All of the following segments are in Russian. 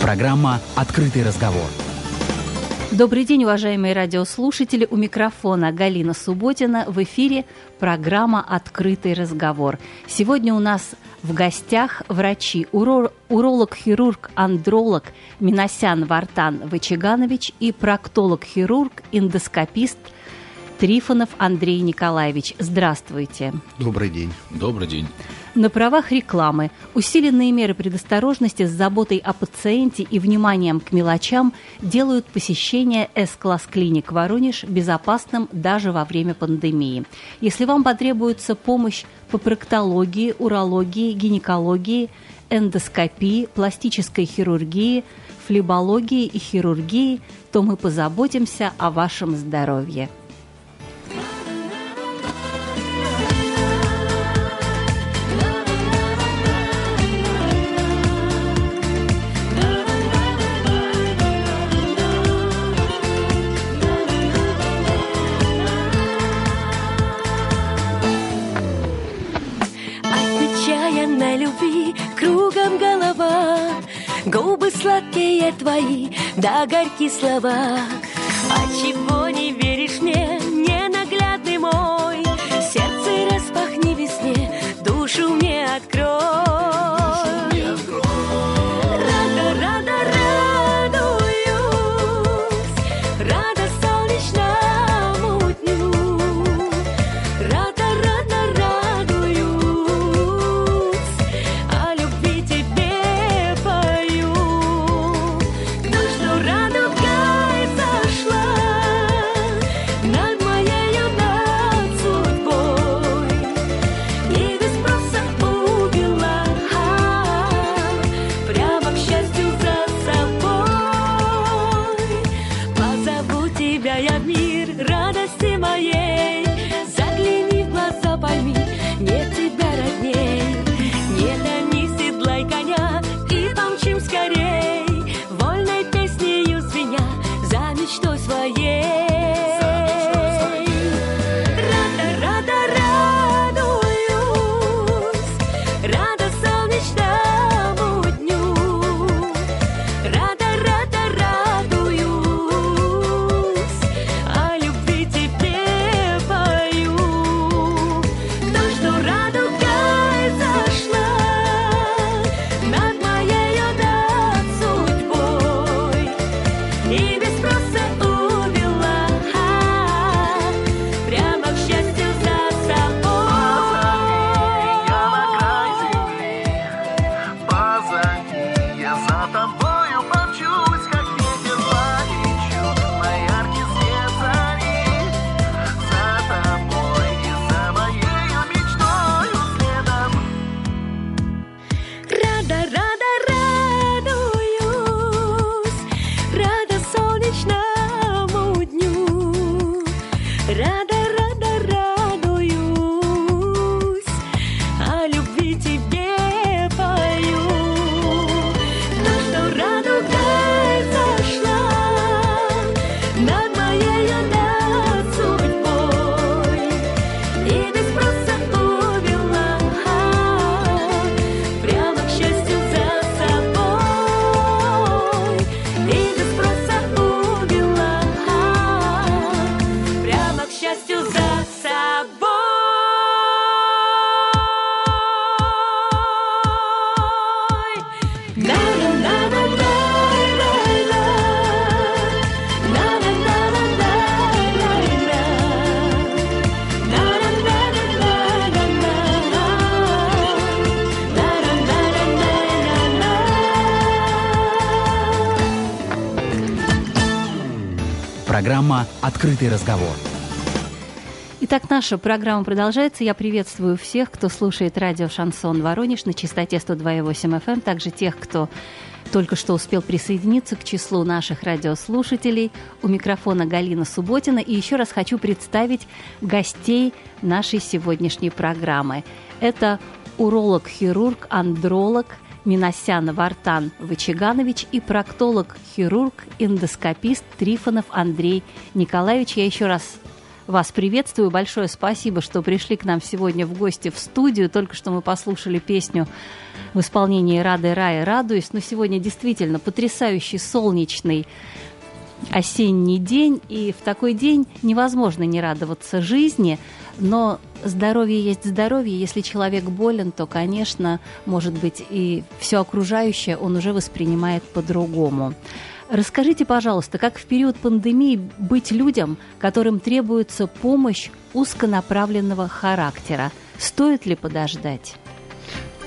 Программа «Открытый разговор». Добрый день, уважаемые радиослушатели. У микрофона Галина Субботина. В эфире программа «Открытый разговор». Сегодня у нас в гостях врачи, уролог-хирург, андролог Миносян Вартан Вачиганович и проктолог-хирург, эндоскопист Трифонов Андрей Николаевич. Здравствуйте. Добрый день. Добрый день. На правах рекламы усиленные меры предосторожности с заботой о пациенте и вниманием к мелочам делают посещение С-класс клиник Воронеж безопасным даже во время пандемии. Если вам потребуется помощь по проктологии, урологии, гинекологии, эндоскопии, пластической хирургии, флебологии и хирургии, то мы позаботимся о вашем здоровье. Губы сладкие твои, да горькие слова. А чего не веришь мне, ненаглядный мой? Сердце распахни весне, душу мне открой. Программа «Открытый разговор». Итак, наша программа продолжается. Я приветствую всех, кто слушает радио «Шансон Воронеж» на частоте 102,8 FM, эм, также тех, кто только что успел присоединиться к числу наших радиослушателей. У микрофона Галина Субботина. И еще раз хочу представить гостей нашей сегодняшней программы. Это уролог-хирург, андролог – Миносян Вартан Вачиганович и проктолог-хирург, эндоскопист Трифонов Андрей Николаевич. Я еще раз вас приветствую. Большое спасибо, что пришли к нам сегодня в гости в студию. Только что мы послушали песню в исполнении Рады Рая «Радуюсь». Но сегодня действительно потрясающий солнечный осенний день, и в такой день невозможно не радоваться жизни, но здоровье есть здоровье. Если человек болен, то, конечно, может быть, и все окружающее он уже воспринимает по-другому. Расскажите, пожалуйста, как в период пандемии быть людям, которым требуется помощь узконаправленного характера? Стоит ли подождать?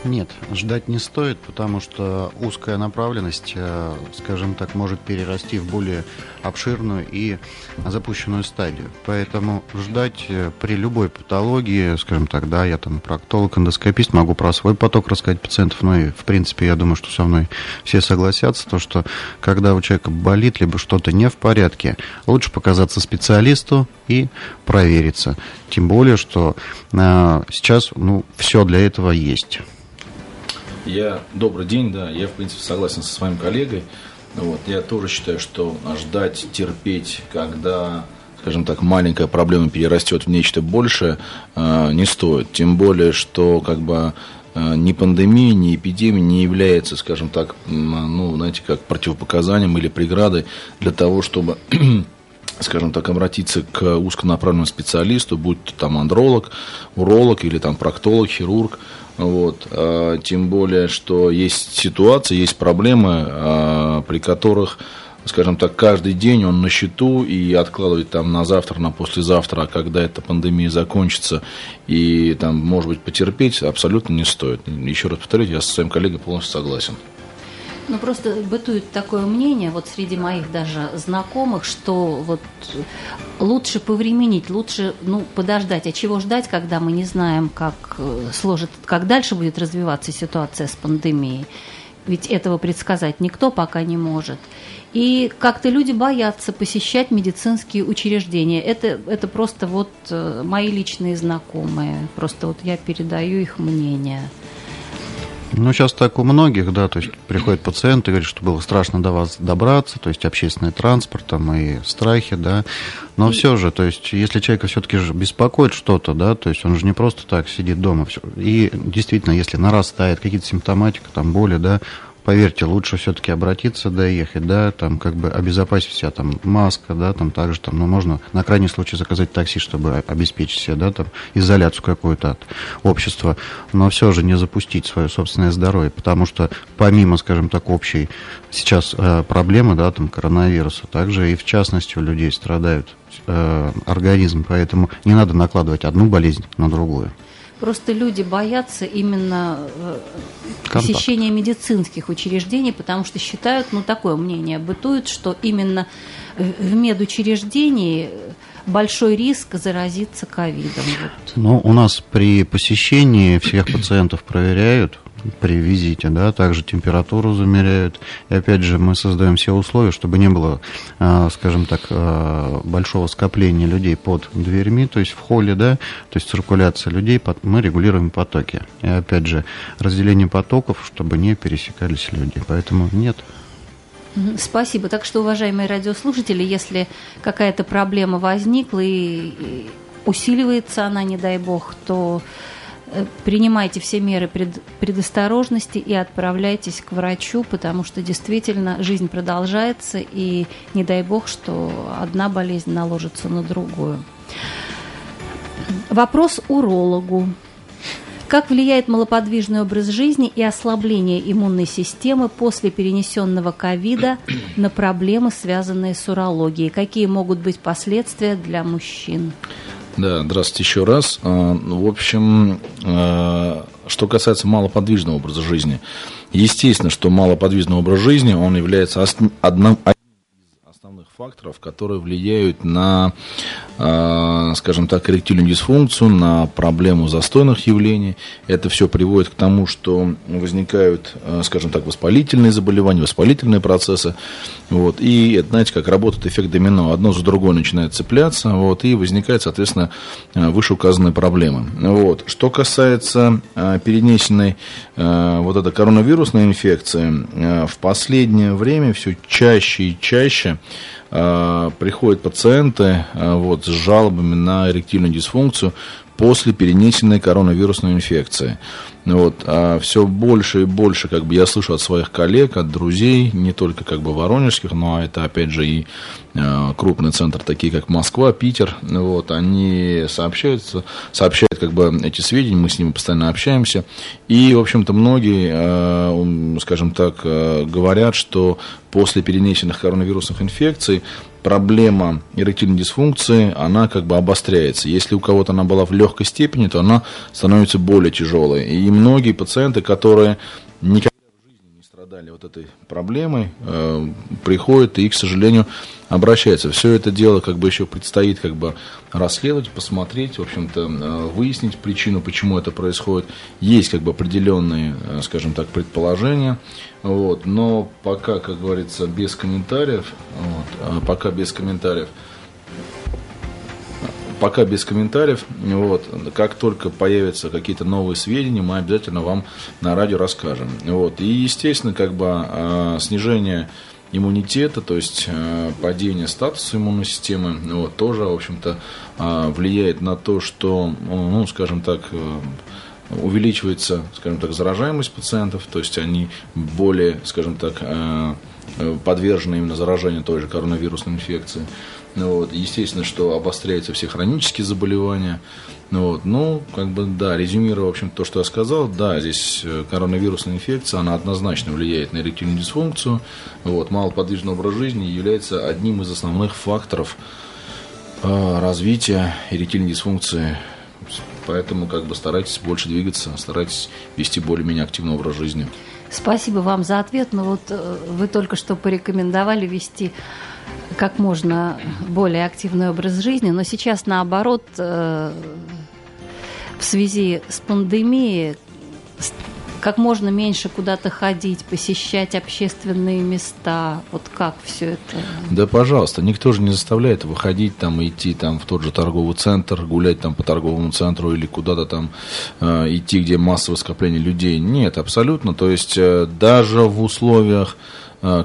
Нет, ждать не стоит, потому что узкая направленность, э, скажем так, может перерасти в более обширную и запущенную стадию. Поэтому ждать э, при любой патологии, скажем так, да, я там проктолог, эндоскопист, могу про свой поток рассказать пациентов, но и, в принципе, я думаю, что со мной все согласятся, то, что когда у человека болит, либо что-то не в порядке, лучше показаться специалисту и провериться. Тем более, что э, сейчас, ну, все для этого есть. Я добрый день, да, я в принципе согласен со своим коллегой. Вот, я тоже считаю, что ждать, терпеть, когда, скажем так, маленькая проблема перерастет в нечто большее, э, не стоит. Тем более, что как бы э, ни пандемия, ни эпидемия не является, скажем так, ну, знаете, как противопоказанием или преградой для того, чтобы скажем так, обратиться к узконаправленному специалисту, будь то там андролог, уролог или там проктолог, хирург, вот. А, тем более, что есть ситуации, есть проблемы, а, при которых, скажем так, каждый день он на счету и откладывать там на завтра, на послезавтра, а когда эта пандемия закончится, и там, может быть, потерпеть абсолютно не стоит. Еще раз повторюсь, я со своим коллегой полностью согласен. Ну, просто бытует такое мнение, вот среди моих даже знакомых, что вот лучше повременить, лучше, ну, подождать. А чего ждать, когда мы не знаем, как э, сложит, как дальше будет развиваться ситуация с пандемией? Ведь этого предсказать никто пока не может. И как-то люди боятся посещать медицинские учреждения. Это, это просто вот э, мои личные знакомые. Просто вот я передаю их мнение. Ну, сейчас так у многих, да, то есть приходят пациенты, говорят, что было страшно до вас добраться, то есть общественный транспорт там и страхи, да, но и... все же, то есть если человека все-таки же беспокоит что-то, да, то есть он же не просто так сидит дома, все. и действительно, если нарастает какие-то симптоматика, там боли, да, поверьте, лучше все-таки обратиться, доехать, да, там как бы обезопасить себя, там маска, да, там также там, ну, можно на крайний случай заказать такси, чтобы обеспечить себе, да, там изоляцию какую-то от общества, но все же не запустить свое собственное здоровье, потому что помимо, скажем так, общей сейчас э, проблемы, да, там коронавируса, также и в частности у людей страдают э, организм, поэтому не надо накладывать одну болезнь на другую. Просто люди боятся именно э, посещения медицинских учреждений, потому что считают, ну такое мнение бытует, что именно в медучреждении большой риск заразиться ковидом. Вот. Ну, у нас при посещении всех пациентов проверяют, при визите, да, также температуру замеряют. И опять же, мы создаем все условия, чтобы не было, а, скажем так, а, большого скопления людей под дверьми, то есть в холле, да, то есть циркуляция людей, мы регулируем потоки. И опять же, разделение потоков, чтобы не пересекались люди. Поэтому нет. Спасибо. Так что, уважаемые радиослушатели, если какая-то проблема возникла и усиливается она, не дай бог, то принимайте все меры пред, предосторожности и отправляйтесь к врачу, потому что действительно жизнь продолжается, и не дай бог, что одна болезнь наложится на другую. Вопрос урологу. Как влияет малоподвижный образ жизни и ослабление иммунной системы после перенесенного ковида на проблемы, связанные с урологией? Какие могут быть последствия для мужчин? Да, здравствуйте еще раз. А, в общем, а, что касается малоподвижного образа жизни, естественно, что малоподвижный образ жизни, он является одним, факторов, которые влияют на, а, скажем так, эректильную дисфункцию, на проблему застойных явлений. Это все приводит к тому, что возникают, а, скажем так, воспалительные заболевания, воспалительные процессы. Вот, и знаете, как работает эффект домино. Одно за другое начинает цепляться, вот, и возникает, соответственно, а, вышеуказанные проблемы. Вот. Что касается перенесенной вот этой коронавирусной инфекции, в последнее время все чаще и чаще э, приходят пациенты э, вот, с жалобами на эректильную дисфункцию после перенесенной коронавирусной инфекции. Вот, а все больше и больше, как бы я слышу от своих коллег, от друзей, не только как бы воронежских, но это опять же и э, крупный центр, такие как Москва, Питер, вот, они сообщаются, сообщают как бы эти сведения, мы с ними постоянно общаемся, и, в общем-то, многие, э, скажем так, э, говорят, что после перенесенных коронавирусных инфекций проблема эректильной дисфункции, она как бы обостряется. Если у кого-то она была в легкой степени, то она становится более тяжелой. И многие пациенты, которые никогда страдали вот этой проблемой, э, приходят и, к сожалению, обращаются. Все это дело как бы еще предстоит как бы расследовать, посмотреть, в общем-то, э, выяснить причину, почему это происходит. Есть как бы определенные, э, скажем так, предположения. Вот, но пока, как говорится, без комментариев, вот, а пока без комментариев, пока без комментариев, вот, как только появятся какие-то новые сведения, мы обязательно вам на радио расскажем. Вот, и, естественно, как бы а, снижение иммунитета, то есть э, падение статуса иммунной системы, вот, тоже, в общем-то, э, влияет на то, что, ну, скажем так, э, увеличивается, скажем так, заражаемость пациентов, то есть они более, скажем так, э, э, подвержены именно заражению той же коронавирусной инфекции. Ну вот. Естественно, что обостряются все хронические заболевания. Ну вот. Ну, как бы, да, резюмируя, в общем, то, что я сказал, да, здесь э, коронавирусная инфекция, она однозначно влияет на эректильную дисфункцию. Вот. Малоподвижный образ жизни является одним из основных факторов развития эректильной дисфункции Поэтому как бы старайтесь больше двигаться, старайтесь вести более-менее активный образ жизни. Спасибо вам за ответ. Но вот э, вы только что порекомендовали вести как можно более активный образ жизни, но сейчас наоборот э, в связи с пандемией как можно меньше куда-то ходить, посещать общественные места. Вот как все это? Да, пожалуйста, никто же не заставляет выходить там, идти там в тот же торговый центр, гулять там по торговому центру или куда-то там э, идти, где массовое скопление людей. Нет, абсолютно. То есть э, даже в условиях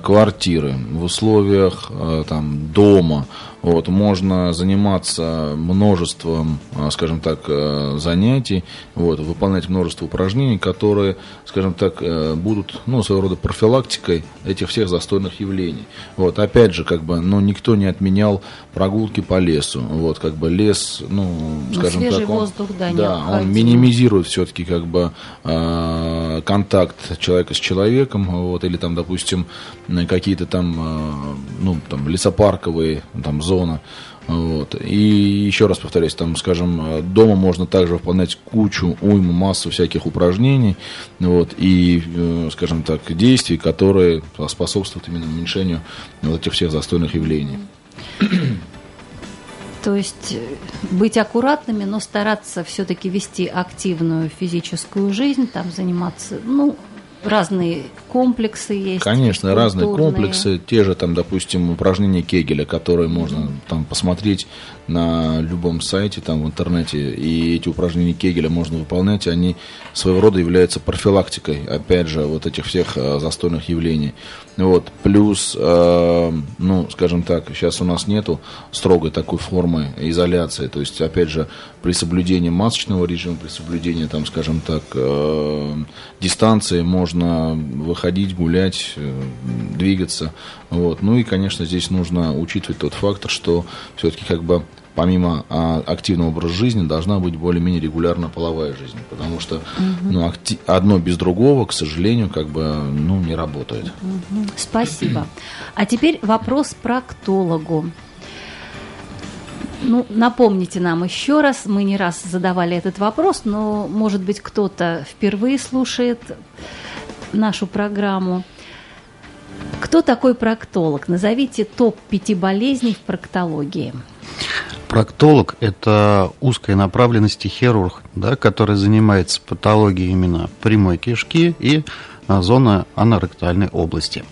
квартиры, в условиях э, там дома, вот, можно заниматься множеством, а, скажем так, э, занятий, вот, выполнять множество упражнений, которые, скажем так, э, будут, ну, своего рода профилактикой этих всех застойных явлений. Вот, опять же, как бы, ну, никто не отменял прогулки по лесу. Вот, как бы лес, ну, ну скажем свежий так, он, воздух, да, да он минимизирует все-таки, как бы, э, контакт человека с человеком, вот, или там, допустим, какие-то там, ну, там, лесопарковые, там, зона. Вот. И еще раз повторяюсь, там, скажем, дома можно также выполнять кучу, уйму, массу всяких упражнений вот, и, э, скажем так, действий, которые способствуют именно уменьшению вот этих всех застойных явлений. То есть э, быть аккуратными, но стараться все-таки вести активную физическую жизнь, там заниматься, ну, разные комплексы есть. Конечно, разные комплексы. Те же, там, допустим, упражнения Кегеля, которые можно там посмотреть на любом сайте, там, в интернете. И эти упражнения Кегеля можно выполнять. Они своего рода являются профилактикой, опять же, вот этих всех э, застойных явлений. Вот. Плюс, э, ну, скажем так, сейчас у нас нету строгой такой формы изоляции. То есть, опять же, при соблюдении масочного режима, при соблюдении, там, скажем так, э, дистанции можно выходить, гулять, э, двигаться. Вот. Ну и, конечно, здесь нужно учитывать тот фактор, что все-таки как бы помимо а, активного образа жизни должна быть более-менее регулярная половая жизнь, потому что угу. ну, акти- одно без другого, к сожалению, как бы ну, не работает. Угу. Спасибо. А теперь вопрос проктологу. Ну, напомните нам еще раз, мы не раз задавали этот вопрос, но, может быть, кто-то впервые слушает нашу программу. Кто такой проктолог? Назовите топ-5 болезней в проктологии. Проктолог – это узкой направленности хирург, да, который занимается патологией именно прямой кишки и а, зоны аноректальной области.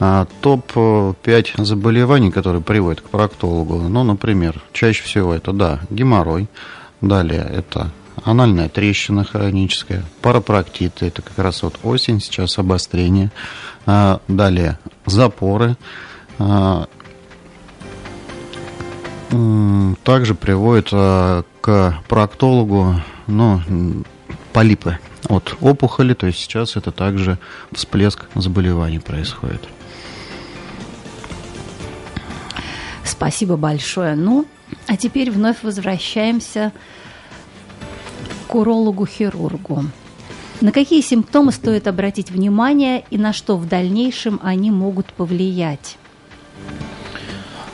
А, Топ-5 заболеваний, которые приводят к проктологу, ну, например, чаще всего это, да, геморрой, далее это анальная трещина хроническая, парапроктиты, это как раз вот осень, сейчас обострение, а, далее запоры, Также приводит а, к проктологу ну, полипы от опухоли, то есть сейчас это также всплеск заболеваний происходит. Спасибо большое. Ну, а теперь вновь возвращаемся к урологу-хирургу. На какие симптомы стоит обратить внимание и на что в дальнейшем они могут повлиять?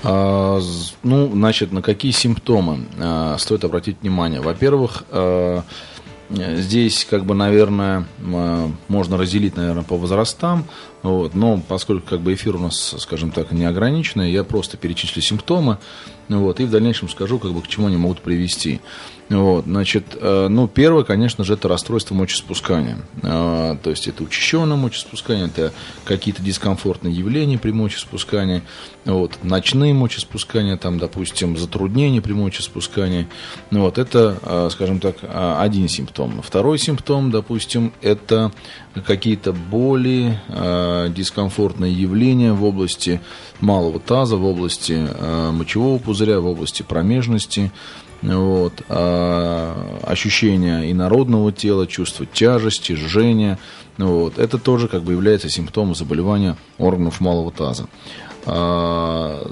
А, ну, значит, на какие симптомы а, стоит обратить внимание? Во-первых, а, здесь, как бы, наверное, можно разделить, наверное, по возрастам. Вот, но поскольку как бы эфир у нас, скажем так, не ограниченный, я просто перечислю симптомы, вот, и в дальнейшем скажу, как бы, к чему они могут привести. Вот, значит, э, ну, первое, конечно же, это расстройство мочеспускания. Э, то есть это учащенное мочеспускание, это какие-то дискомфортные явления при мочеспускании, вот, ночные мочеспускания, там, допустим, затруднения при мочеспускании. Вот, это, э, скажем так, один симптом. Второй симптом, допустим, это какие-то боли, дискомфортные явления в области малого таза, в области мочевого пузыря, в области промежности, вот, а, ощущение инородного тела, чувство тяжести, жжения, вот, это тоже как бы является симптомом заболевания органов малого таза. А,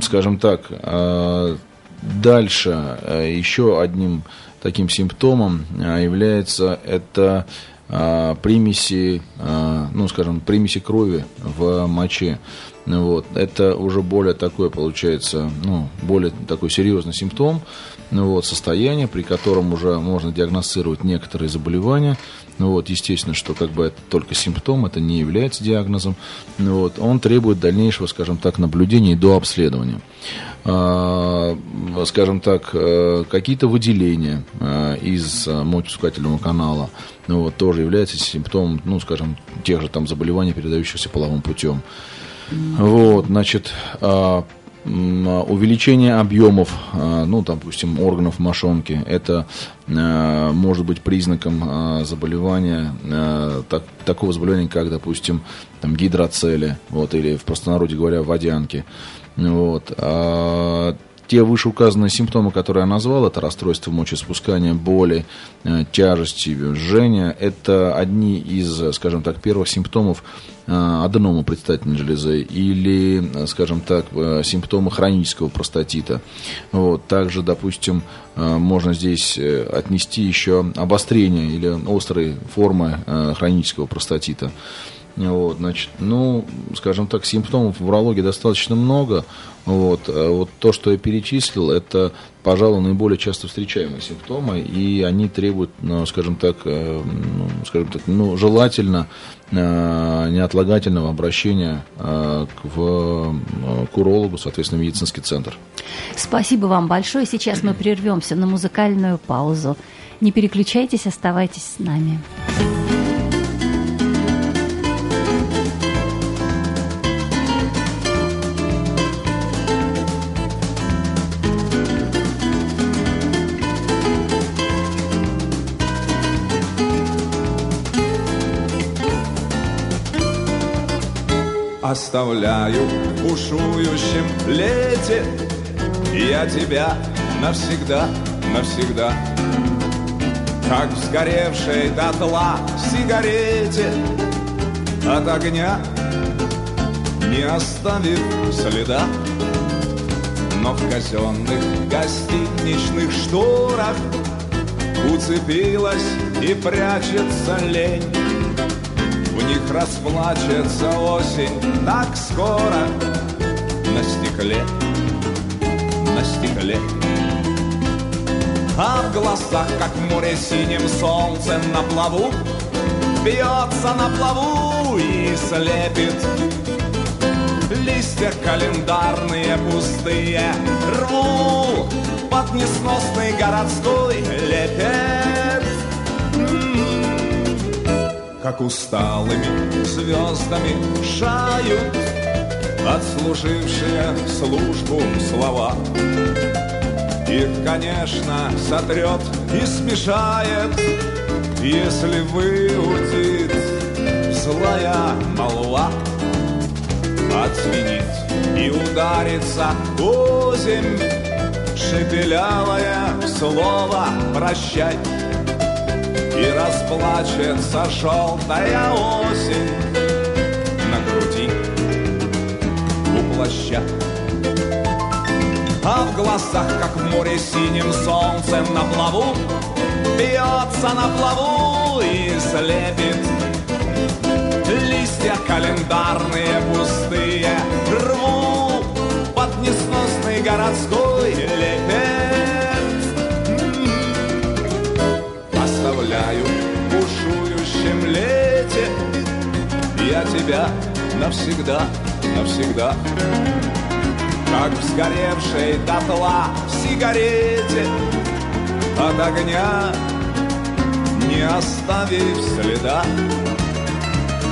скажем так, а, дальше а, еще одним таким симптомом а, является это примеси, а, ну, скажем, примеси крови в моче. Вот. Это уже более такой, получается, ну, более такой серьезный симптом, ну, вот, состояние, при котором уже можно диагностировать некоторые заболевания. Ну, вот, естественно, что как бы это только симптом, это не является диагнозом. Ну, вот, он требует дальнейшего, скажем так, наблюдения и до обследования. А, скажем так, э, какие-то выделения а, из мочеиспускательного канала ну, вот, тоже является симптомом, ну, скажем, тех же там заболеваний, передающихся половым путем. Вот, значит, а, увеличение объемов, а, ну, допустим, органов мошонки, это а, может быть признаком заболевания, так, такого заболевания, как, допустим, там, гидроцели, вот, или в простонародье говоря, водянки. Вот те вышеуказанные симптомы, которые я назвал, это расстройство мочеспускания, боли, э, тяжести, жжения, это одни из, скажем так, первых симптомов э, аденома предстательной железы или, э, скажем так, симптомы хронического простатита. Вот. Также, допустим, можно здесь отнести еще обострение или острые формы хронического простатита. Вот, значит, ну, скажем так, симптомов в урологии достаточно много. Вот, а вот то, что я перечислил, это, пожалуй, наиболее часто встречаемые симптомы, и они требуют, ну, скажем так, э, ну, скажем так, ну, желательно э, неотлагательного обращения э, в, к урологу, соответственно, медицинский центр. Спасибо вам большое. Сейчас мы прервемся на музыкальную паузу. Не переключайтесь, оставайтесь с нами. Оставляю в бушующем лете. Я тебя навсегда, навсегда. Как в сгоревшей дотла сигарете От огня не оставив следа. Но в казенных гостиничных шторах Уцепилась и прячется лень в них расплачется осень. Так скоро На стекле, на стекле. А в глазах, как море синим солнцем на плаву. Бьется на плаву и слепит. Листья календарные пустые. Рву под несносный городской лепет как усталыми звездами шают Отслужившие службу слова. Их, конечно, сотрет и смешает, Если выудит злая молва. Отзвенит и ударится озимь шепелявое слово прощай расплачется желтая осень на груди у плаща. А в глазах, как в море синим солнцем на плаву Бьется на плаву и слепит. Листья календарные пустые Рву под несносный городской тебя навсегда, навсегда. Как в сгоревшей дотла сигарете От огня не оставив следа.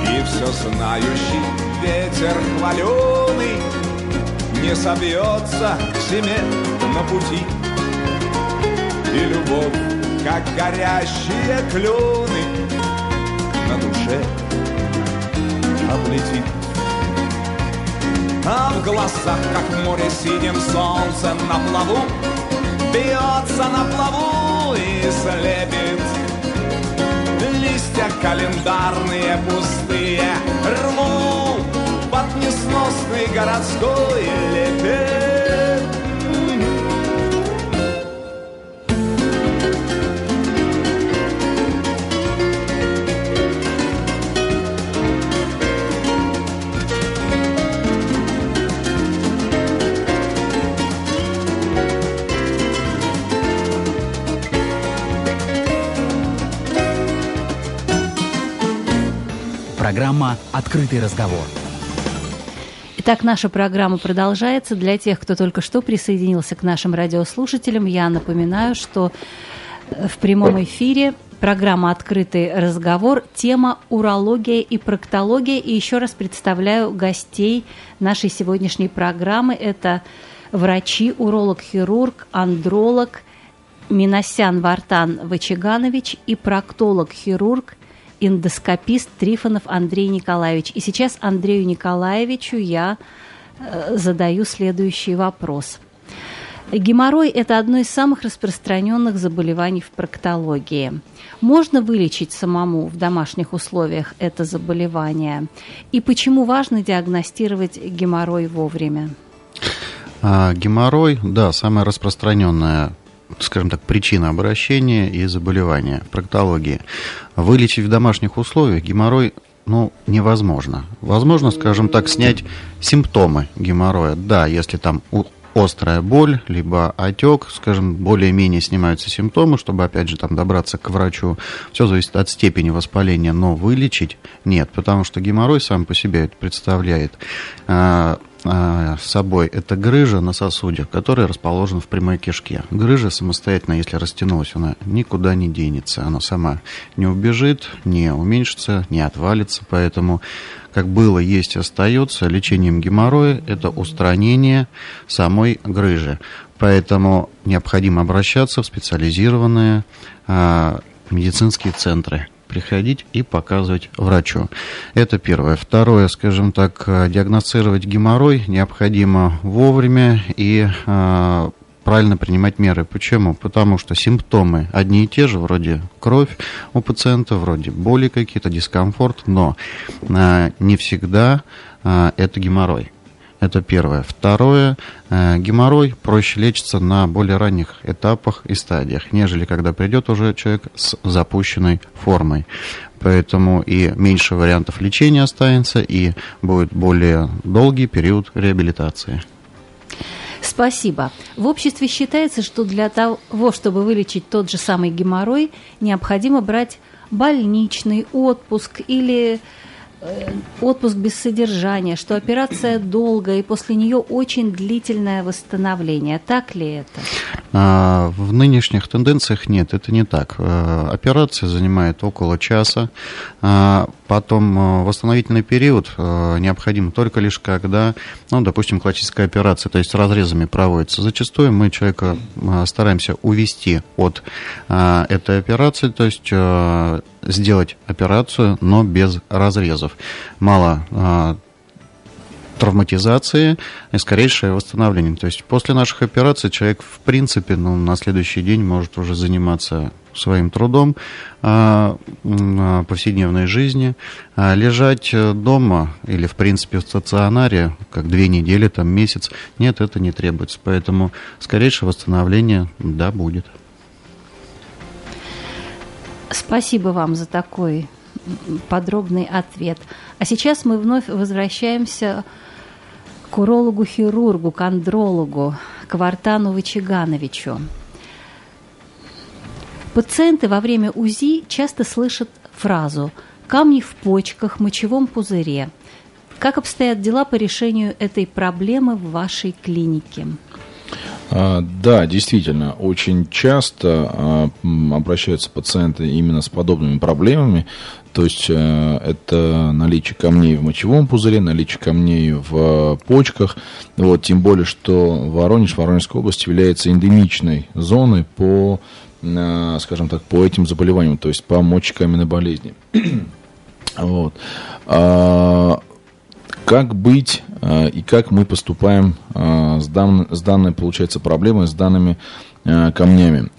И все знающий ветер хваленый Не собьется к зиме на пути. И любовь, как горящие клены облетит. А в глазах, как в море синим солнцем на плаву Бьется на плаву и слепит. Листья календарные пустые Рву под несносный городской лепет Программа «Открытый разговор». Итак, наша программа продолжается. Для тех, кто только что присоединился к нашим радиослушателям, я напоминаю, что э, в прямом эфире программа «Открытый разговор», тема «Урология и проктология». И еще раз представляю гостей нашей сегодняшней программы. Это врачи, уролог-хирург, андролог Миносян Вартан Вачиганович и проктолог-хирург эндоскопист Трифонов Андрей Николаевич. И сейчас Андрею Николаевичу я э, задаю следующий вопрос. Геморрой – это одно из самых распространенных заболеваний в проктологии. Можно вылечить самому в домашних условиях это заболевание? И почему важно диагностировать геморрой вовремя? А, геморрой, да, самая распространенная скажем так, причина обращения и заболевания в проктологии. Вылечить в домашних условиях геморрой ну, невозможно. Возможно, скажем так, снять симптомы геморроя. Да, если там острая боль, либо отек, скажем, более-менее снимаются симптомы, чтобы, опять же, там добраться к врачу. Все зависит от степени воспаления, но вылечить нет, потому что геморрой сам по себе это представляет а, а, собой это грыжа на сосуде, которая расположена в прямой кишке. Грыжа самостоятельно, если растянулась, она никуда не денется. Она сама не убежит, не уменьшится, не отвалится. Поэтому, как было, есть остается, лечением геморроя – это устранение самой грыжи. Поэтому необходимо обращаться в специализированные а, медицинские центры – приходить и показывать врачу. Это первое. Второе, скажем так, э, диагностировать геморрой необходимо вовремя и э, правильно принимать меры. Почему? Потому что симптомы одни и те же, вроде кровь у пациента, вроде боли какие-то, дискомфорт, но э, не всегда э, это геморрой. Это первое. Второе, э, геморрой проще лечится на более ранних этапах и стадиях, нежели когда придет уже человек с запущенной формой. Поэтому и меньше вариантов лечения останется, и будет более долгий период реабилитации. Спасибо. В обществе считается, что для того, чтобы вылечить тот же самый геморрой, необходимо брать больничный отпуск или отпуск без содержания, что операция долгая и после нее очень длительное восстановление. Так ли это? А, в нынешних тенденциях нет, это не так. Э, операция занимает около часа. А, потом э, восстановительный период необходим только лишь когда, ну, допустим, классическая операция, то есть разрезами проводится. Зачастую мы человека стараемся увести от этой операции, то есть сделать операцию, но без разрезов. Мало а, травматизации и скорейшее восстановление. То есть после наших операций человек, в принципе, ну, на следующий день может уже заниматься своим трудом а, а, повседневной жизни, а лежать дома или, в принципе, в стационаре, как две недели, там, месяц, нет, это не требуется. Поэтому скорейшее восстановление, да, будет. Спасибо вам за такой подробный ответ. А сейчас мы вновь возвращаемся к урологу-хирургу, к андрологу, к Вартану Вычегановичу. Пациенты во время УЗИ часто слышат фразу «камни в почках, мочевом пузыре». Как обстоят дела по решению этой проблемы в вашей клинике? А, да, действительно, очень часто а, обращаются пациенты именно с подобными проблемами. То есть э, это наличие камней в мочевом пузыре, наличие камней в почках. Вот, тем более, что Воронеж, Воронежская область является эндемичной зоной по, э, скажем так, по этим заболеваниям, то есть по мочекаменной болезни. Вот. А, как быть э, и как мы поступаем э, с, дан, с данной, получается, проблемой, с данными э, камнями.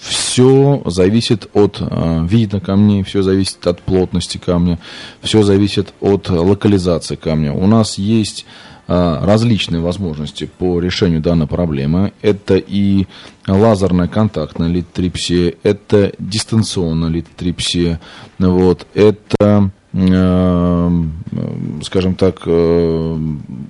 Все зависит от вида камней, все зависит от плотности камня, все зависит от локализации камня. У нас есть различные возможности по решению данной проблемы. Это и лазерная контактная литотрипсия, это дистанционная литотрипсия, вот, это скажем так, э,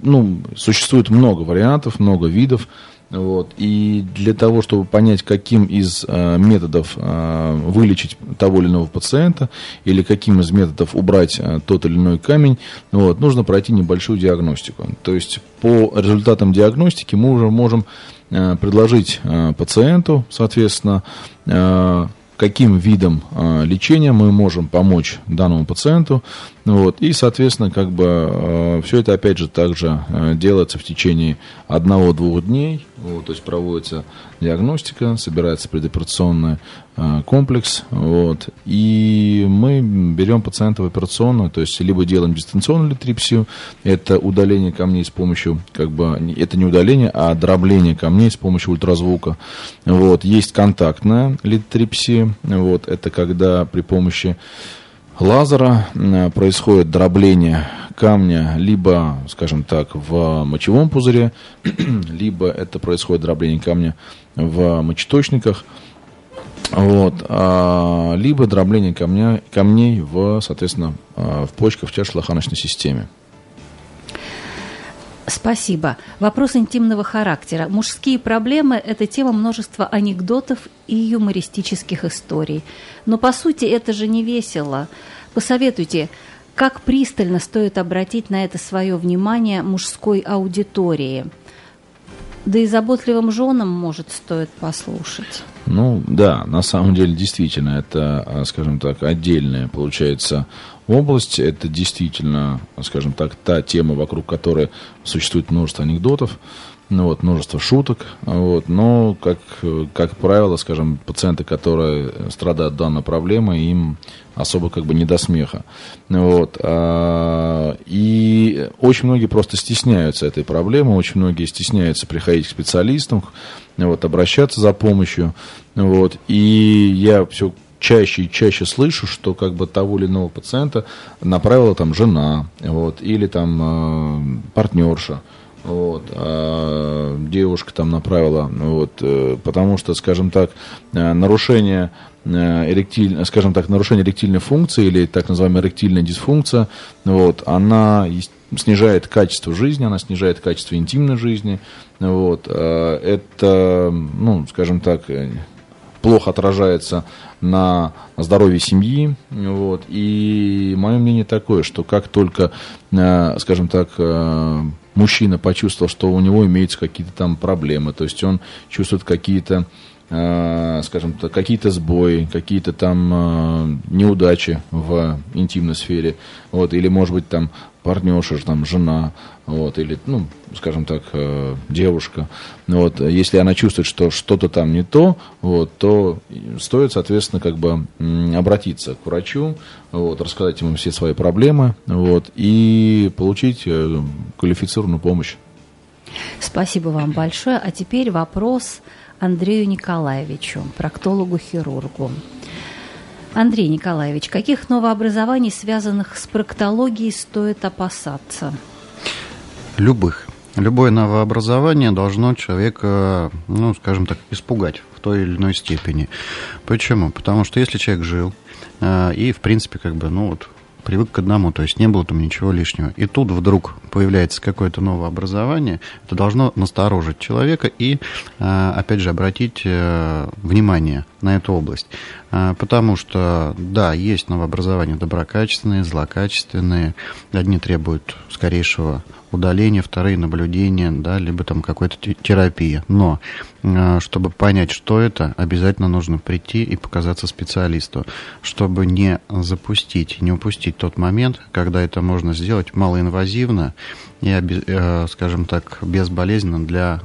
ну, существует много вариантов, много видов. Вот. И для того, чтобы понять, каким из э, методов э, вылечить того или иного пациента, или каким из методов убрать э, тот или иной камень, вот, нужно пройти небольшую диагностику. То есть по результатам диагностики мы уже можем э, предложить э, пациенту, соответственно, э, каким видом э, лечения мы можем помочь данному пациенту. Вот, и, соответственно, как бы э, все это, опять же, также э, делается в течение одного-двух дней. Вот, то есть проводится диагностика, собирается предоперационный э, комплекс. Вот, и мы берем пациента в операционную, то есть либо делаем дистанционную литрипсию, это удаление камней с помощью, как бы, это не удаление, а дробление камней с помощью ультразвука. Вот, есть контактная литрипсия, вот, это когда при помощи лазера э, происходит дробление камня либо, скажем так, в мочевом пузыре, либо это происходит дробление камня в мочеточниках, вот, а, либо дробление камня, камней в, соответственно, э, в почках, в чаше-лоханочной системе. Спасибо. Вопрос интимного характера. Мужские проблемы – это тема множества анекдотов и юмористических историй. Но, по сути, это же не весело. Посоветуйте, как пристально стоит обратить на это свое внимание мужской аудитории – да и заботливым женам, может, стоит послушать. Ну, да, на самом деле, действительно, это, а, скажем так, отдельная, получается, область. Это действительно, скажем так, та тема, вокруг которой существует множество анекдотов ну, вот, множество шуток, вот, но, как, как правило, скажем, пациенты, которые страдают данной проблемой, им особо как бы не до смеха. Вот, а, и очень многие просто стесняются этой проблемы, очень многие стесняются приходить к специалистам, вот, обращаться за помощью, вот, и я все чаще и чаще слышу, что как бы того или иного пациента направила там жена, вот, или там э, партнерша, вот, а девушка там направила, вот, э, потому что, скажем так, э, нарушение э, эректиль, скажем так, нарушение эректильной функции или так называемая эректильная дисфункция, вот, она снижает качество жизни, она снижает качество интимной жизни, вот, это, ну, скажем так, плохо отражается на здоровье семьи. Вот. И мое мнение такое, что как только, скажем так, мужчина почувствовал, что у него имеются какие-то там проблемы, то есть он чувствует какие-то э, скажем так, какие-то сбои, какие-то там э, неудачи в интимной сфере, вот, или, может быть, там партнерша, там, жена, вот, или, ну, скажем так, э, девушка, вот, если она чувствует, что что-то там не то, вот, то стоит, соответственно, как бы обратиться к врачу, вот, рассказать ему все свои проблемы, вот, и получить э, квалифицированную помощь. Спасибо вам большое. А теперь вопрос Андрею Николаевичу, проктологу-хирургу. Андрей Николаевич, каких новообразований, связанных с проктологией, стоит опасаться? Любых. Любое новообразование должно человека, ну, скажем так, испугать в той или иной степени. Почему? Потому что если человек жил э, и, в принципе, как бы, ну, вот, привык к одному, то есть не было там ничего лишнего. И тут вдруг появляется какое-то новое образование, это должно насторожить человека и, э, опять же, обратить э, внимание на эту область. Э, потому что, да, есть новообразования доброкачественные, злокачественные, одни требуют скорейшего удаления, вторые наблюдения, да, либо там какой-то терапия. Но чтобы понять, что это, обязательно нужно прийти и показаться специалисту, чтобы не запустить, не упустить тот момент, когда это можно сделать малоинвазивно и, скажем так, безболезненно для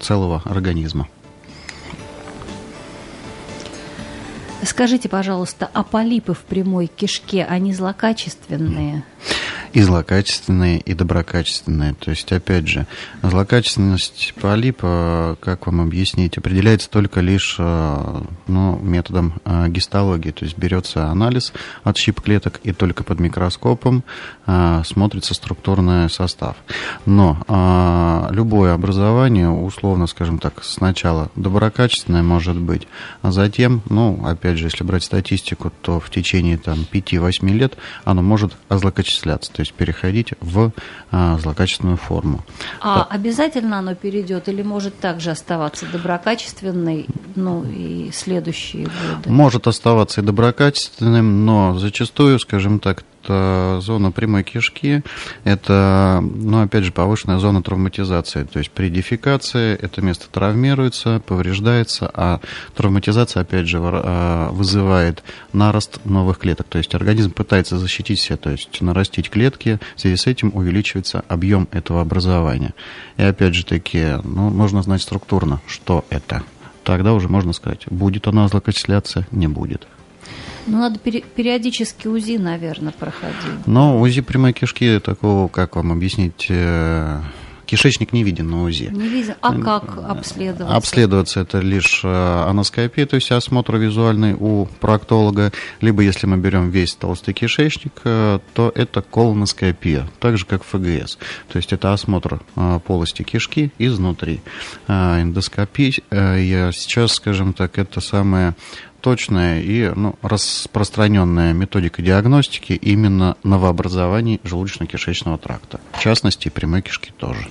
целого организма. Скажите, пожалуйста, а полипы в прямой кишке, они злокачественные? И злокачественные, и доброкачественные. То есть, опять же, злокачественность полипа, как вам объяснить, определяется только лишь э, ну, методом э, гистологии. То есть, берется анализ от щип клеток и только под микроскопом э, смотрится структурный состав. Но любое образование, условно, скажем так, сначала доброкачественное может быть, а затем, ну, опять же, если брать статистику, то в течение там 5-8 лет оно может озлокочисляться то есть переходить в а, злокачественную форму. А да. обязательно оно перейдет или может также оставаться доброкачественной, ну и следующие годы? Может оставаться и доброкачественным, но зачастую, скажем так, это зона прямой кишки, это, ну, опять же, повышенная зона травматизации. То есть при дефекации это место травмируется, повреждается, а травматизация, опять же, а, вызывает нарост новых клеток. То есть организм пытается защитить себя, то есть нарастить клетки, в связи с этим увеличивается объем этого образования. И опять же таки, ну, нужно знать структурно, что это. Тогда уже можно сказать, будет оно злокочисляться, не будет. Ну, надо периодически УЗИ, наверное, проходить. Но УЗИ прямой кишки такого, как вам объяснить, э, кишечник не виден на УЗИ. Не виден. А как обследоваться? Обследоваться это лишь э, аноскопия, то есть осмотр визуальный у проктолога. Либо если мы берем весь толстый кишечник, э, то это колоноскопия, так же как ФГС. То есть это осмотр полости кишки изнутри. Эндоскопия, я сейчас, скажем так, это самое точная и ну, распространенная методика диагностики именно новообразований желудочно-кишечного тракта. В частности, прямой кишки тоже.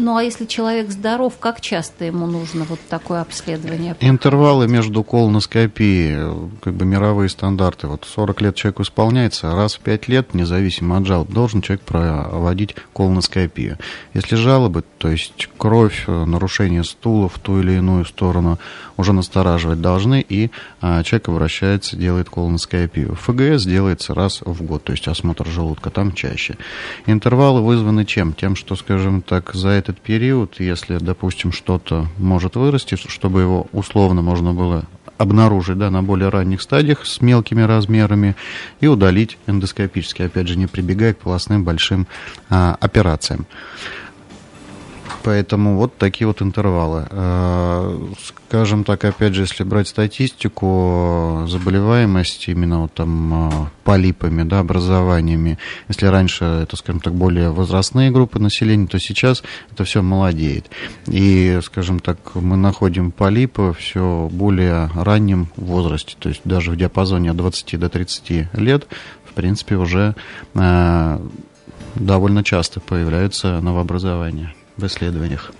Ну а если человек здоров, как часто ему нужно вот такое обследование? Интервалы между колоноскопией, как бы мировые стандарты. Вот 40 лет человеку исполняется, раз в 5 лет, независимо от жалоб, должен человек проводить колоноскопию. Если жалобы, то есть кровь, нарушение стула в ту или иную сторону уже настораживать должны, и а, человек обращается, делает колоноскопию. ФГС делается раз в год, то есть осмотр желудка там чаще. Интервалы вызваны чем? Тем, что, скажем так, за это этот период, если, допустим, что-то может вырасти, чтобы его условно можно было обнаружить да, на более ранних стадиях с мелкими размерами и удалить эндоскопически, опять же, не прибегая к полостным большим а, операциям. Поэтому вот такие вот интервалы. Э, скажем так, опять же, если брать статистику, заболеваемость именно вот там э, полипами, да, образованиями, если раньше это, скажем так, более возрастные группы населения, то сейчас это все молодеет. И, скажем так, мы находим полипы все более раннем возрасте, то есть даже в диапазоне от 20 до 30 лет, в принципе, уже э, довольно часто появляются новообразования в исследованиях.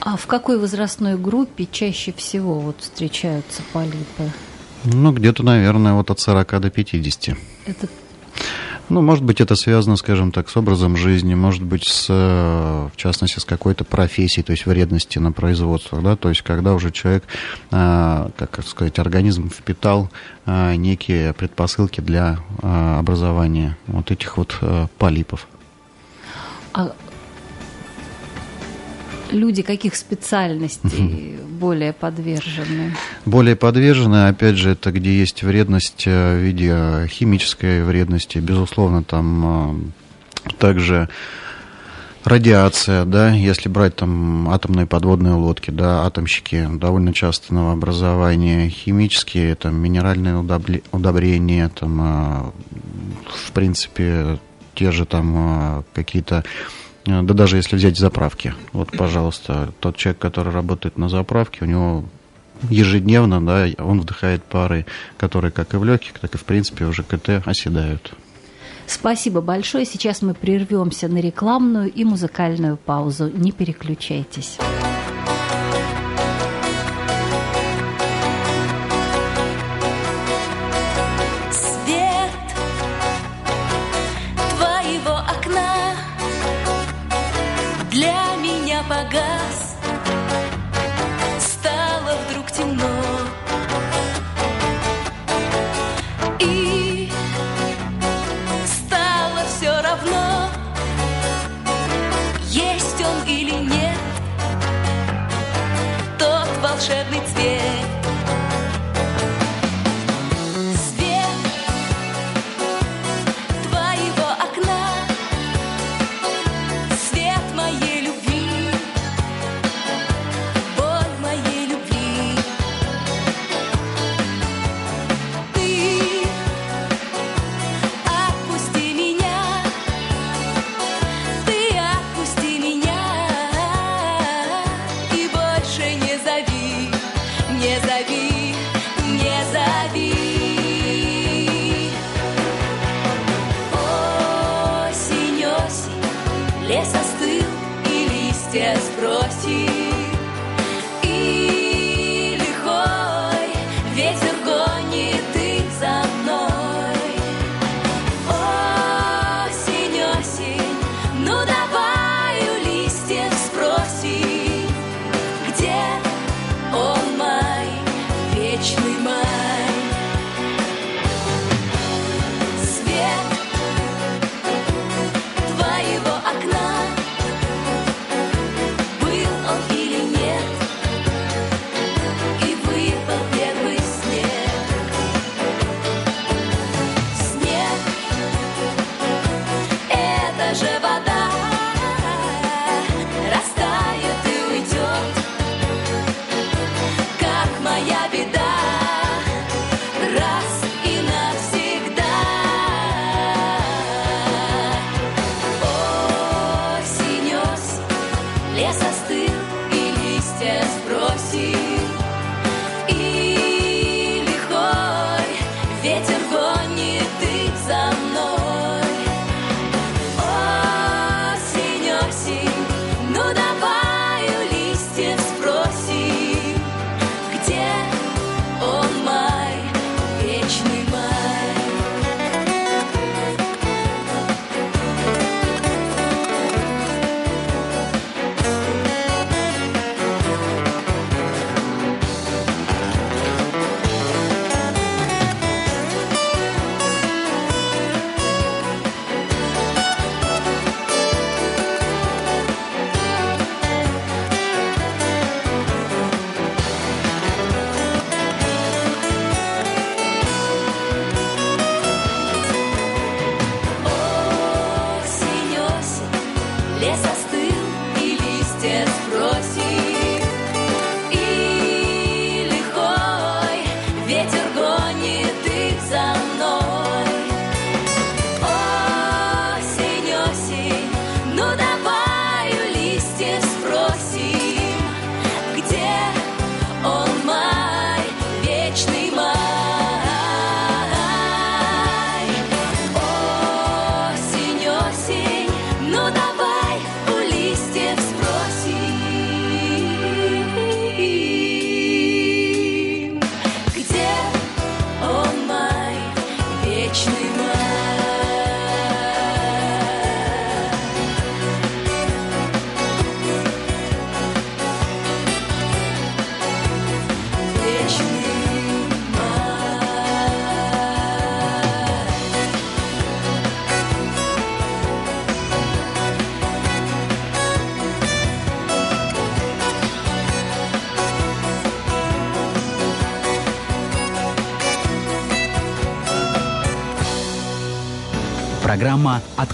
А в какой возрастной группе чаще всего вот встречаются полипы? Ну, где-то, наверное, вот от 40 до 50. Это Ну, может быть, это связано, скажем так, с образом жизни, может быть, с, э, в частности, с какой-то профессией, то есть вредности на производствах, да, то есть когда уже человек, э, как сказать, организм впитал э, некие предпосылки для образования вот этих вот полипов. А люди каких специальностей более подвержены? Более подвержены, опять же, это где есть вредность э, в виде химической вредности, безусловно, там э, также радиация, да, если брать там атомные подводные лодки, да, атомщики, довольно часто новообразование, химические, там, минеральные удобрения, там, э, в принципе, те же там какие-то Э, да даже если взять заправки. Вот, пожалуйста, тот человек, который работает на заправке, у него ежедневно, да, он вдыхает пары, которые как и в легких, так и в принципе уже КТ оседают. Спасибо большое. Сейчас мы прервемся на рекламную и музыкальную паузу. Не переключайтесь.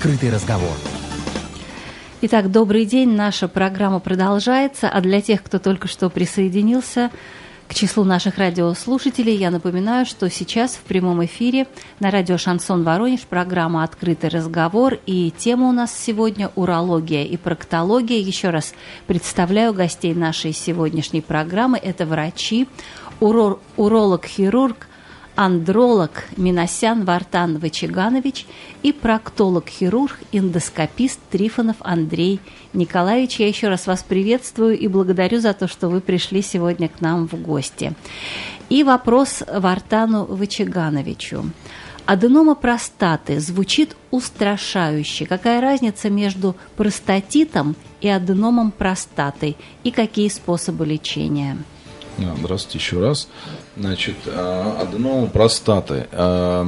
«Открытый разговор». Итак, добрый день. Наша программа продолжается. А для тех, кто только что присоединился к числу наших радиослушателей, я напоминаю, что сейчас в прямом эфире на радио «Шансон Воронеж» программа «Открытый разговор». И тема у нас сегодня – урология и проктология. Еще раз представляю гостей нашей сегодняшней программы. Это врачи, уролог-хирург – андролог Миносян Вартан Вачиганович и проктолог-хирург, эндоскопист Трифонов Андрей Николаевич. Я еще раз вас приветствую и благодарю за то, что вы пришли сегодня к нам в гости. И вопрос Вартану Вачигановичу. Аденома простаты звучит устрашающе. Какая разница между простатитом и аденомом простаты и какие способы лечения? Здравствуйте еще раз. Значит, а, аденома простаты. А,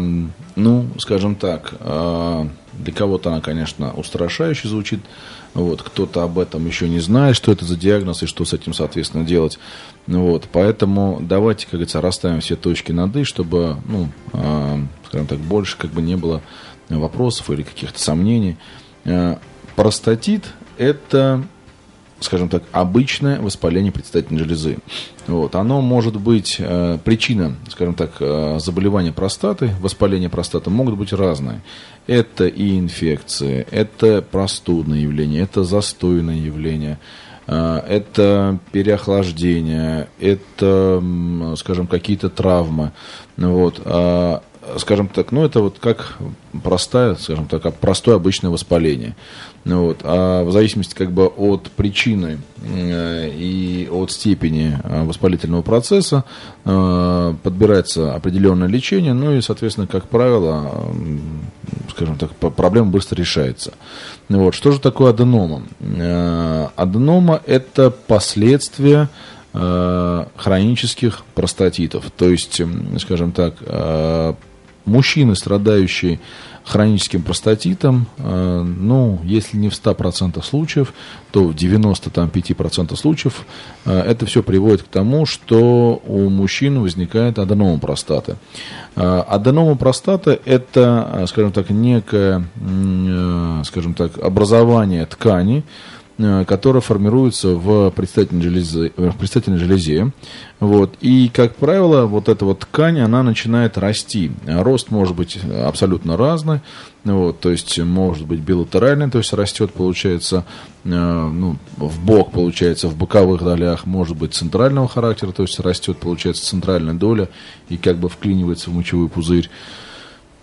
ну, скажем так, а, для кого-то она, конечно, устрашающе звучит. Вот, кто-то об этом еще не знает, что это за диагноз и что с этим, соответственно, делать. Вот, поэтому давайте, как говорится, расставим все точки над «и», чтобы, ну, скажем так, больше как бы не было вопросов или каких-то сомнений. Простатит – это скажем так, обычное воспаление предстательной железы. Вот. Оно может быть, э, причина, скажем так, э, заболевания простаты, воспаления простаты могут быть разные. Это и инфекции, это простудное явление, это застойное явление, э, это переохлаждение, это, скажем, какие-то травмы. Вот. А скажем так, ну это вот как простое, скажем так, простое обычное воспаление. Ну вот. А в зависимости как бы от причины э, и от степени э, воспалительного процесса э, подбирается определенное лечение, ну и, соответственно, как правило, скажем так, проблема быстро решается. Ну вот. Что же такое аденома? Аденома – это последствия хронических простатитов. То есть, скажем так, мужчины, страдающие хроническим простатитом, э, ну, если не в 100% случаев, то в 95% случаев э, это все приводит к тому, что у мужчин возникает аденома простаты. Э, аденома простаты – это, скажем так, некое, скажем так, образование ткани, которая формируется в предстательной железе, в предстательной железе. Вот. И, как правило, вот эта вот ткань, она начинает расти. Рост может быть абсолютно разный. Вот, то есть может быть билатеральный, то есть растет, получается, э, ну, в бок, получается, в боковых долях, может быть центрального характера, то есть растет, получается, центральная доля и как бы вклинивается в мочевой пузырь.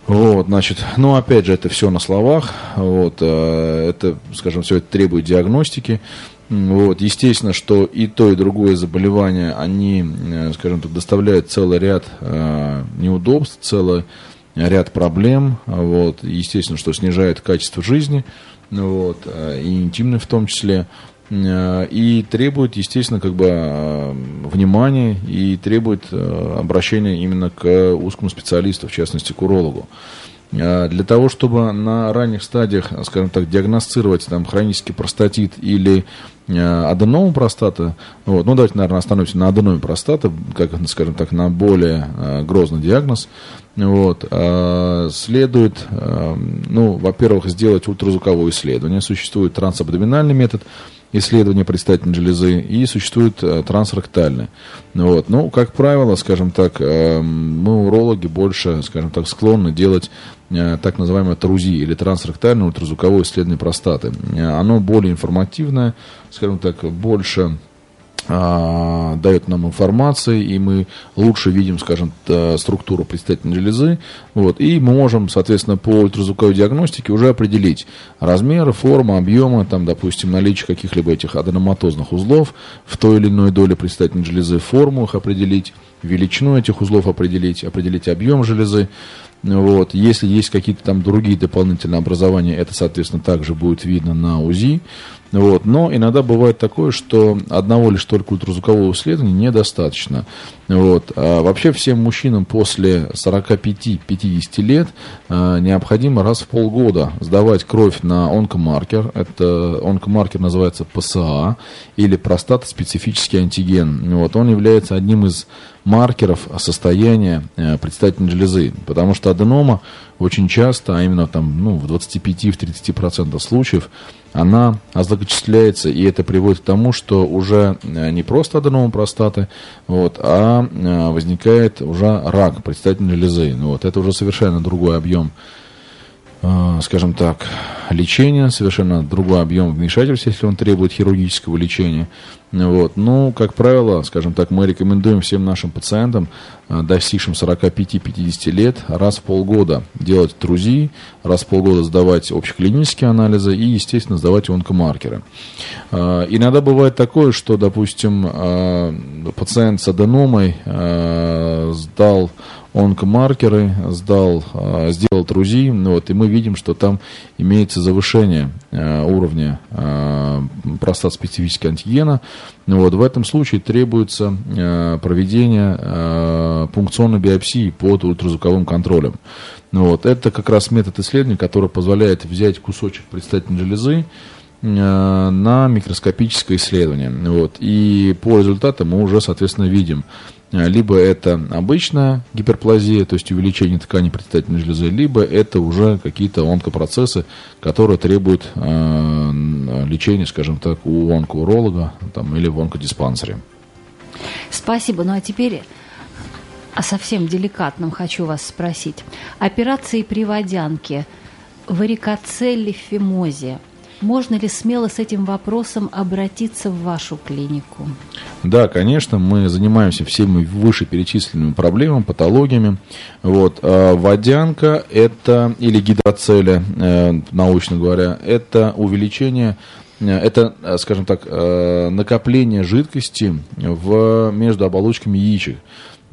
Вот, значит, ну, опять же, это все на словах, вот, э, это, скажем, все это требует диагностики, вот, естественно, что и то, и другое заболевание, они, э, скажем так, доставляют целый ряд э, неудобств, целый ряд проблем, вот, естественно, что снижает качество жизни, вот, и интимное в том числе, и требует, естественно, как бы э, внимания и требует э, обращения именно к узкому специалисту, в частности, к урологу. Для того, чтобы на ранних стадиях, скажем так, диагностировать там, хронический простатит или аденома простаты, вот, ну давайте, наверное, остановимся на аденоме простаты, как, скажем так, на более грозный диагноз, вот, следует, ну, во-первых, сделать ультразвуковое исследование. Существует трансабдоминальный метод, исследования предстательной железы и существует э, трансректальное. Вот. Ну, как правило, скажем так, э, мы урологи больше, скажем так, склонны делать э, так называемое ТРУЗИ или трансректальное ультразвуковое исследование простаты. Оно более информативное, скажем так, больше дает нам информации, и мы лучше видим, скажем, структуру предстательной железы, вот, и мы можем, соответственно, по ультразвуковой диагностике уже определить размеры, форму, объемы, там, допустим, наличие каких-либо этих аденоматозных узлов в той или иной доле предстательной железы, форму их определить, величину этих узлов определить, определить объем железы, вот. Если есть какие-то там другие дополнительные образования, это, соответственно, также будет видно на УЗИ. Вот. Но иногда бывает такое, что одного лишь только ультразвукового исследования недостаточно. Вот. А вообще всем мужчинам после 45-50 лет а, необходимо раз в полгода сдавать кровь на онкомаркер. Это онкомаркер называется ПСА или простата-специфический антиген. Вот. Он является одним из маркеров состояния э, предстательной железы. Потому что аденома очень часто, а именно там, ну, в 25-30% случаев, она озлокочисляется, и это приводит к тому, что уже э, не просто аденома простаты, вот, а э, возникает уже рак предстательной железы. Ну, вот, это уже совершенно другой объем скажем так, лечения, совершенно другой объем вмешательства, если он требует хирургического лечения. Вот. Ну, как правило, скажем так, мы рекомендуем всем нашим пациентам, э, достигшим 45-50 лет, раз в полгода делать ТРУЗИ, раз в полгода сдавать общеклинические анализы и, естественно, сдавать онкомаркеры. Э, иногда бывает такое, что, допустим, э, пациент с аденомой сдал онкомаркеры, сдал, сделал ТРУЗИ, ну вот, и мы видим, что там имеется завышение уровня простат-специфического антигена, ну вот, в этом случае требуется проведение пункционной биопсии под ультразвуковым контролем. Ну вот, это как раз метод исследования, который позволяет взять кусочек предстательной железы, на микроскопическое исследование. Вот. И по результатам мы уже, соответственно, видим, а, либо это обычная гиперплазия, то есть увеличение ткани предстательной железы, либо это уже какие-то онкопроцессы, которые требуют э, лечения, скажем так, у онкоуролога там, или в онкодиспансере. Спасибо. Ну а теперь о совсем деликатном хочу вас спросить. Операции при водянке, варикоцелли, фимозе – можно ли смело с этим вопросом обратиться в вашу клинику? Да, конечно, мы занимаемся всеми вышеперечисленными проблемами, патологиями. Вот. А водянка это, или гидроцеля, э, научно говоря, это увеличение э, это, э, скажем так, накопление жидкости в, между оболочками яичек.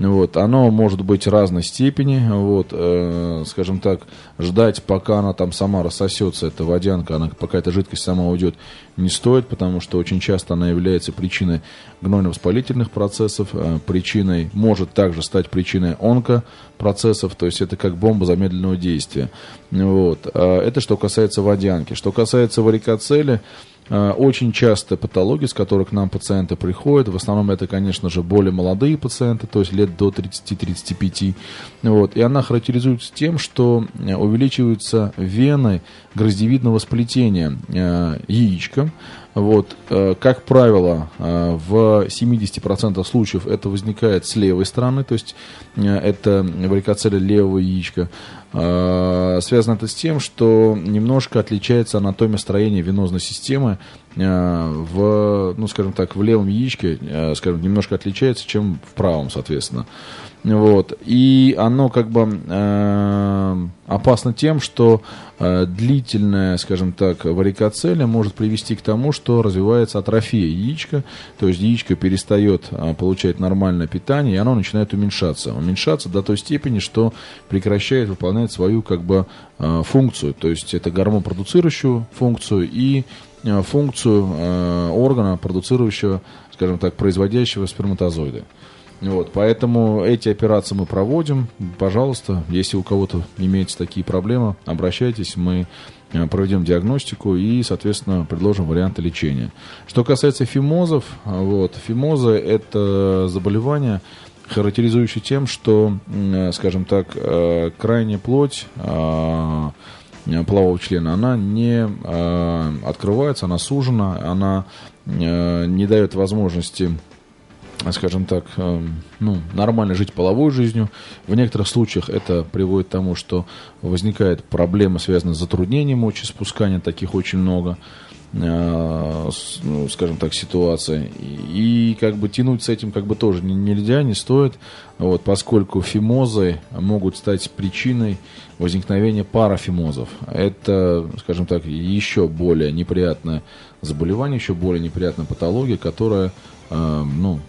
Вот, оно может быть разной степени, вот, э, скажем так, ждать, пока она там сама рассосется, эта водянка, она, пока эта жидкость сама уйдет, не стоит, потому что очень часто она является причиной гнойно-воспалительных процессов, э, причиной, может также стать причиной онкопроцессов, то есть это как бомба замедленного действия. Вот. А это что касается водянки. Что касается варикоцели, Э, очень часто патологии, с которых к нам пациенты приходят, в основном это, конечно же, более молодые пациенты, то есть лет до 30-35. Вот, и она характеризуется тем, что э, увеличиваются вены гроздевидного сплетения э, яичка. Вот, как правило, в 70% случаев это возникает с левой стороны, то есть это варикоцеля левого яичка. А, связано это с тем, что немножко отличается анатомия строения венозной системы а, в, ну, скажем так, в левом яичке, а, скажем, немножко отличается, чем в правом, соответственно. Вот. И оно как бы э, опасно тем, что э, длительная, скажем так, варикоцелия может привести к тому, что развивается атрофия яичка, то есть яичко перестает э, получать нормальное питание, и оно начинает уменьшаться. Уменьшаться до той степени, что прекращает выполнять свою как бы э, функцию, то есть это гормон продуцирующую функцию и э, функцию э, органа, продуцирующего, скажем так, производящего сперматозоиды. Вот, поэтому эти операции мы проводим. Пожалуйста, если у кого-то имеются такие проблемы, обращайтесь, мы э, проведем диагностику и, соответственно, предложим варианты лечения. Что касается фимозов, вот, фимозы – это заболевание, характеризующее тем, что, э, скажем так, э, крайняя плоть полового члена, она не открывается, она сужена, она не дает возможности скажем так, эм, ну, нормально жить половой жизнью. В некоторых случаях это приводит к тому, что возникает проблема, связанная с затруднением мочеиспускания, таких очень много, э, ну, скажем так, ситуаций. И, как бы тянуть с этим как бы тоже нельзя, не стоит, вот, поскольку фимозы могут стать причиной возникновения парафимозов. Это, скажем так, еще более неприятное заболевание, еще более неприятная патология, которая э, ну,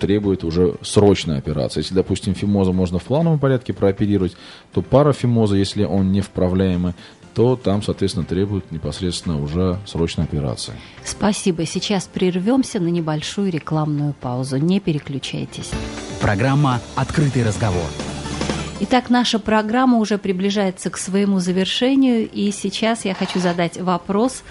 требует уже срочной операции. Если, допустим, фимоза можно в плановом порядке прооперировать, то парафимоза, если он не вправляемый, то там, соответственно, требует непосредственно уже срочной операции. Спасибо. Сейчас прервемся на небольшую рекламную паузу. Не переключайтесь. Программа «Открытый разговор». Итак, наша программа уже приближается к своему завершению, и сейчас я хочу задать вопрос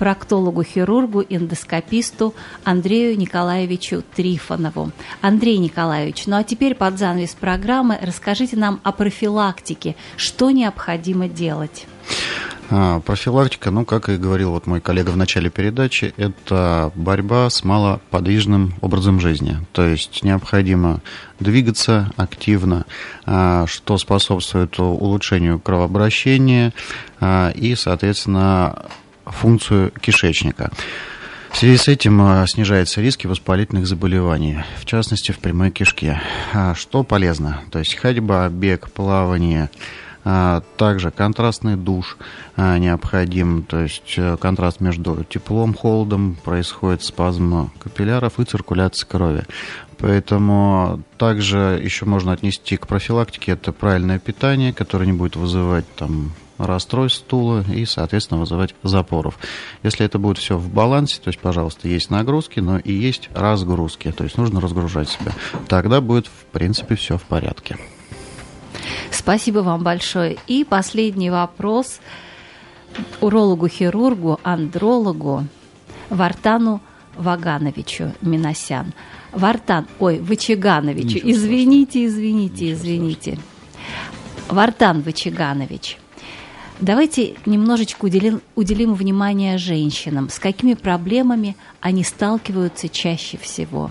проктологу-хирургу, эндоскописту Андрею Николаевичу Трифонову. Андрей Николаевич, ну а теперь под занавес программы расскажите нам о профилактике. Что необходимо делать? А, профилактика, ну, как и говорил вот мой коллега в начале передачи, это борьба с малоподвижным образом жизни. То есть необходимо двигаться активно, а, что способствует улучшению кровообращения а, и, соответственно, функцию кишечника. В связи с этим а, снижаются риски воспалительных заболеваний, в частности в прямой кишке. А, что полезно? То есть ходьба, бег, плавание, а, также контрастный душ необходим, то есть э, контраст между теплом, холодом, происходит спазм капилляров и циркуляция крови. Поэтому также еще можно отнести к профилактике это правильное питание, которое не будет вызывать там расстройств стула и, соответственно, вызывать запоров. Если это будет все в балансе, то есть, пожалуйста, есть нагрузки, но и есть разгрузки, то есть нужно разгружать себя. Тогда будет, в принципе, все в порядке. Спасибо вам большое. И последний вопрос урологу-хирургу, андрологу Вартану Вагановичу Миносян. Вартан, ой, Вычегановичу, извините, извините, извините. Вартан Вычеганович – Давайте немножечко уделим, уделим внимание женщинам. С какими проблемами они сталкиваются чаще всего?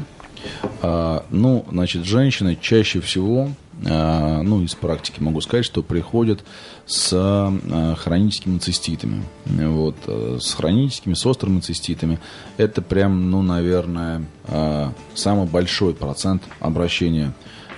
А, ну, значит, женщины чаще всего, а, ну, из практики могу сказать, что приходят с а, хроническими циститами. Вот, а, с хроническими, с острыми циститами. Это прям, ну, наверное, а, самый большой процент обращения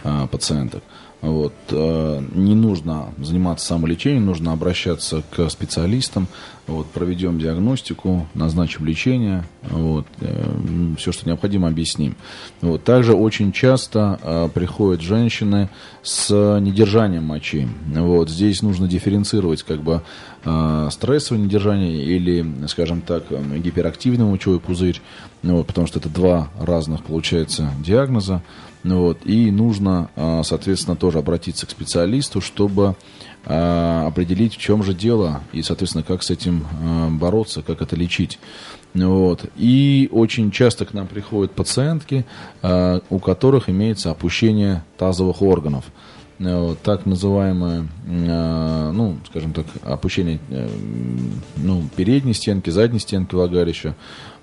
а, пациенток. Вот. Э, не нужно заниматься самолечением, нужно обращаться к специалистам. Вот. Проведем диагностику, назначим лечение. Вот. Э, Все, что необходимо, объясним. Вот. Также очень часто э, приходят женщины с недержанием мочи. Вот. Здесь нужно дифференцировать как бы стрессовое недержание или, скажем так, гиперактивный мочевой пузырь, вот, потому что это два разных, получается, диагноза. Ну вот, и нужно, а, соответственно, тоже обратиться к специалисту, чтобы определить, в чем же дело, и, соответственно, как с этим бороться, как это лечить. Ну вот. И очень часто к нам приходят пациентки, у которых имеется опущение тазовых органов. Вот, так называемое, ну, скажем так, опущение э, ну, передней стенки, задней стенки влагалища,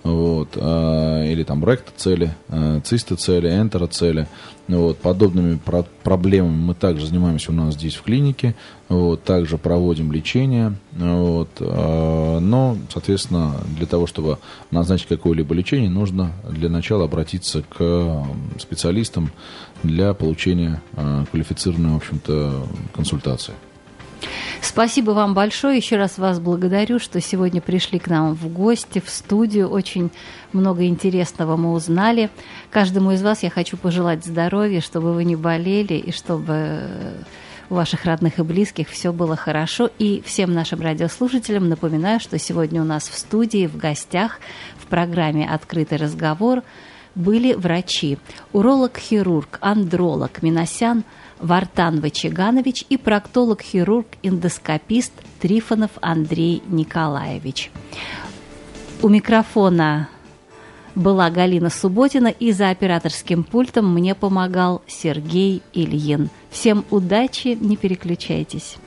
вот, э, или там ректоцели, э, цистоцели, энтероцели. Вот, подобными про- проблемами мы также занимаемся у нас здесь в клинике, вот, также проводим лечение, вот, э, но, соответственно, для того, чтобы назначить какое-либо лечение, нужно для начала обратиться к специалистам для получения э, квалифицированной, в общем-то, консультации. Спасибо вам большое. Еще раз вас благодарю, что сегодня пришли к нам в гости, в студию. Очень много интересного мы узнали. Каждому из вас я хочу пожелать здоровья, чтобы вы не болели и чтобы у ваших родных и близких все было хорошо. И всем нашим радиослушателям напоминаю, что сегодня у нас в студии, в гостях, в программе «Открытый разговор» были врачи. Уролог-хирург, андролог Миносян – Вартан Вачиганович и проктолог-хирург-эндоскопист Трифонов Андрей Николаевич. У микрофона была Галина Субботина, и за операторским пультом мне помогал Сергей Ильин. Всем удачи, не переключайтесь.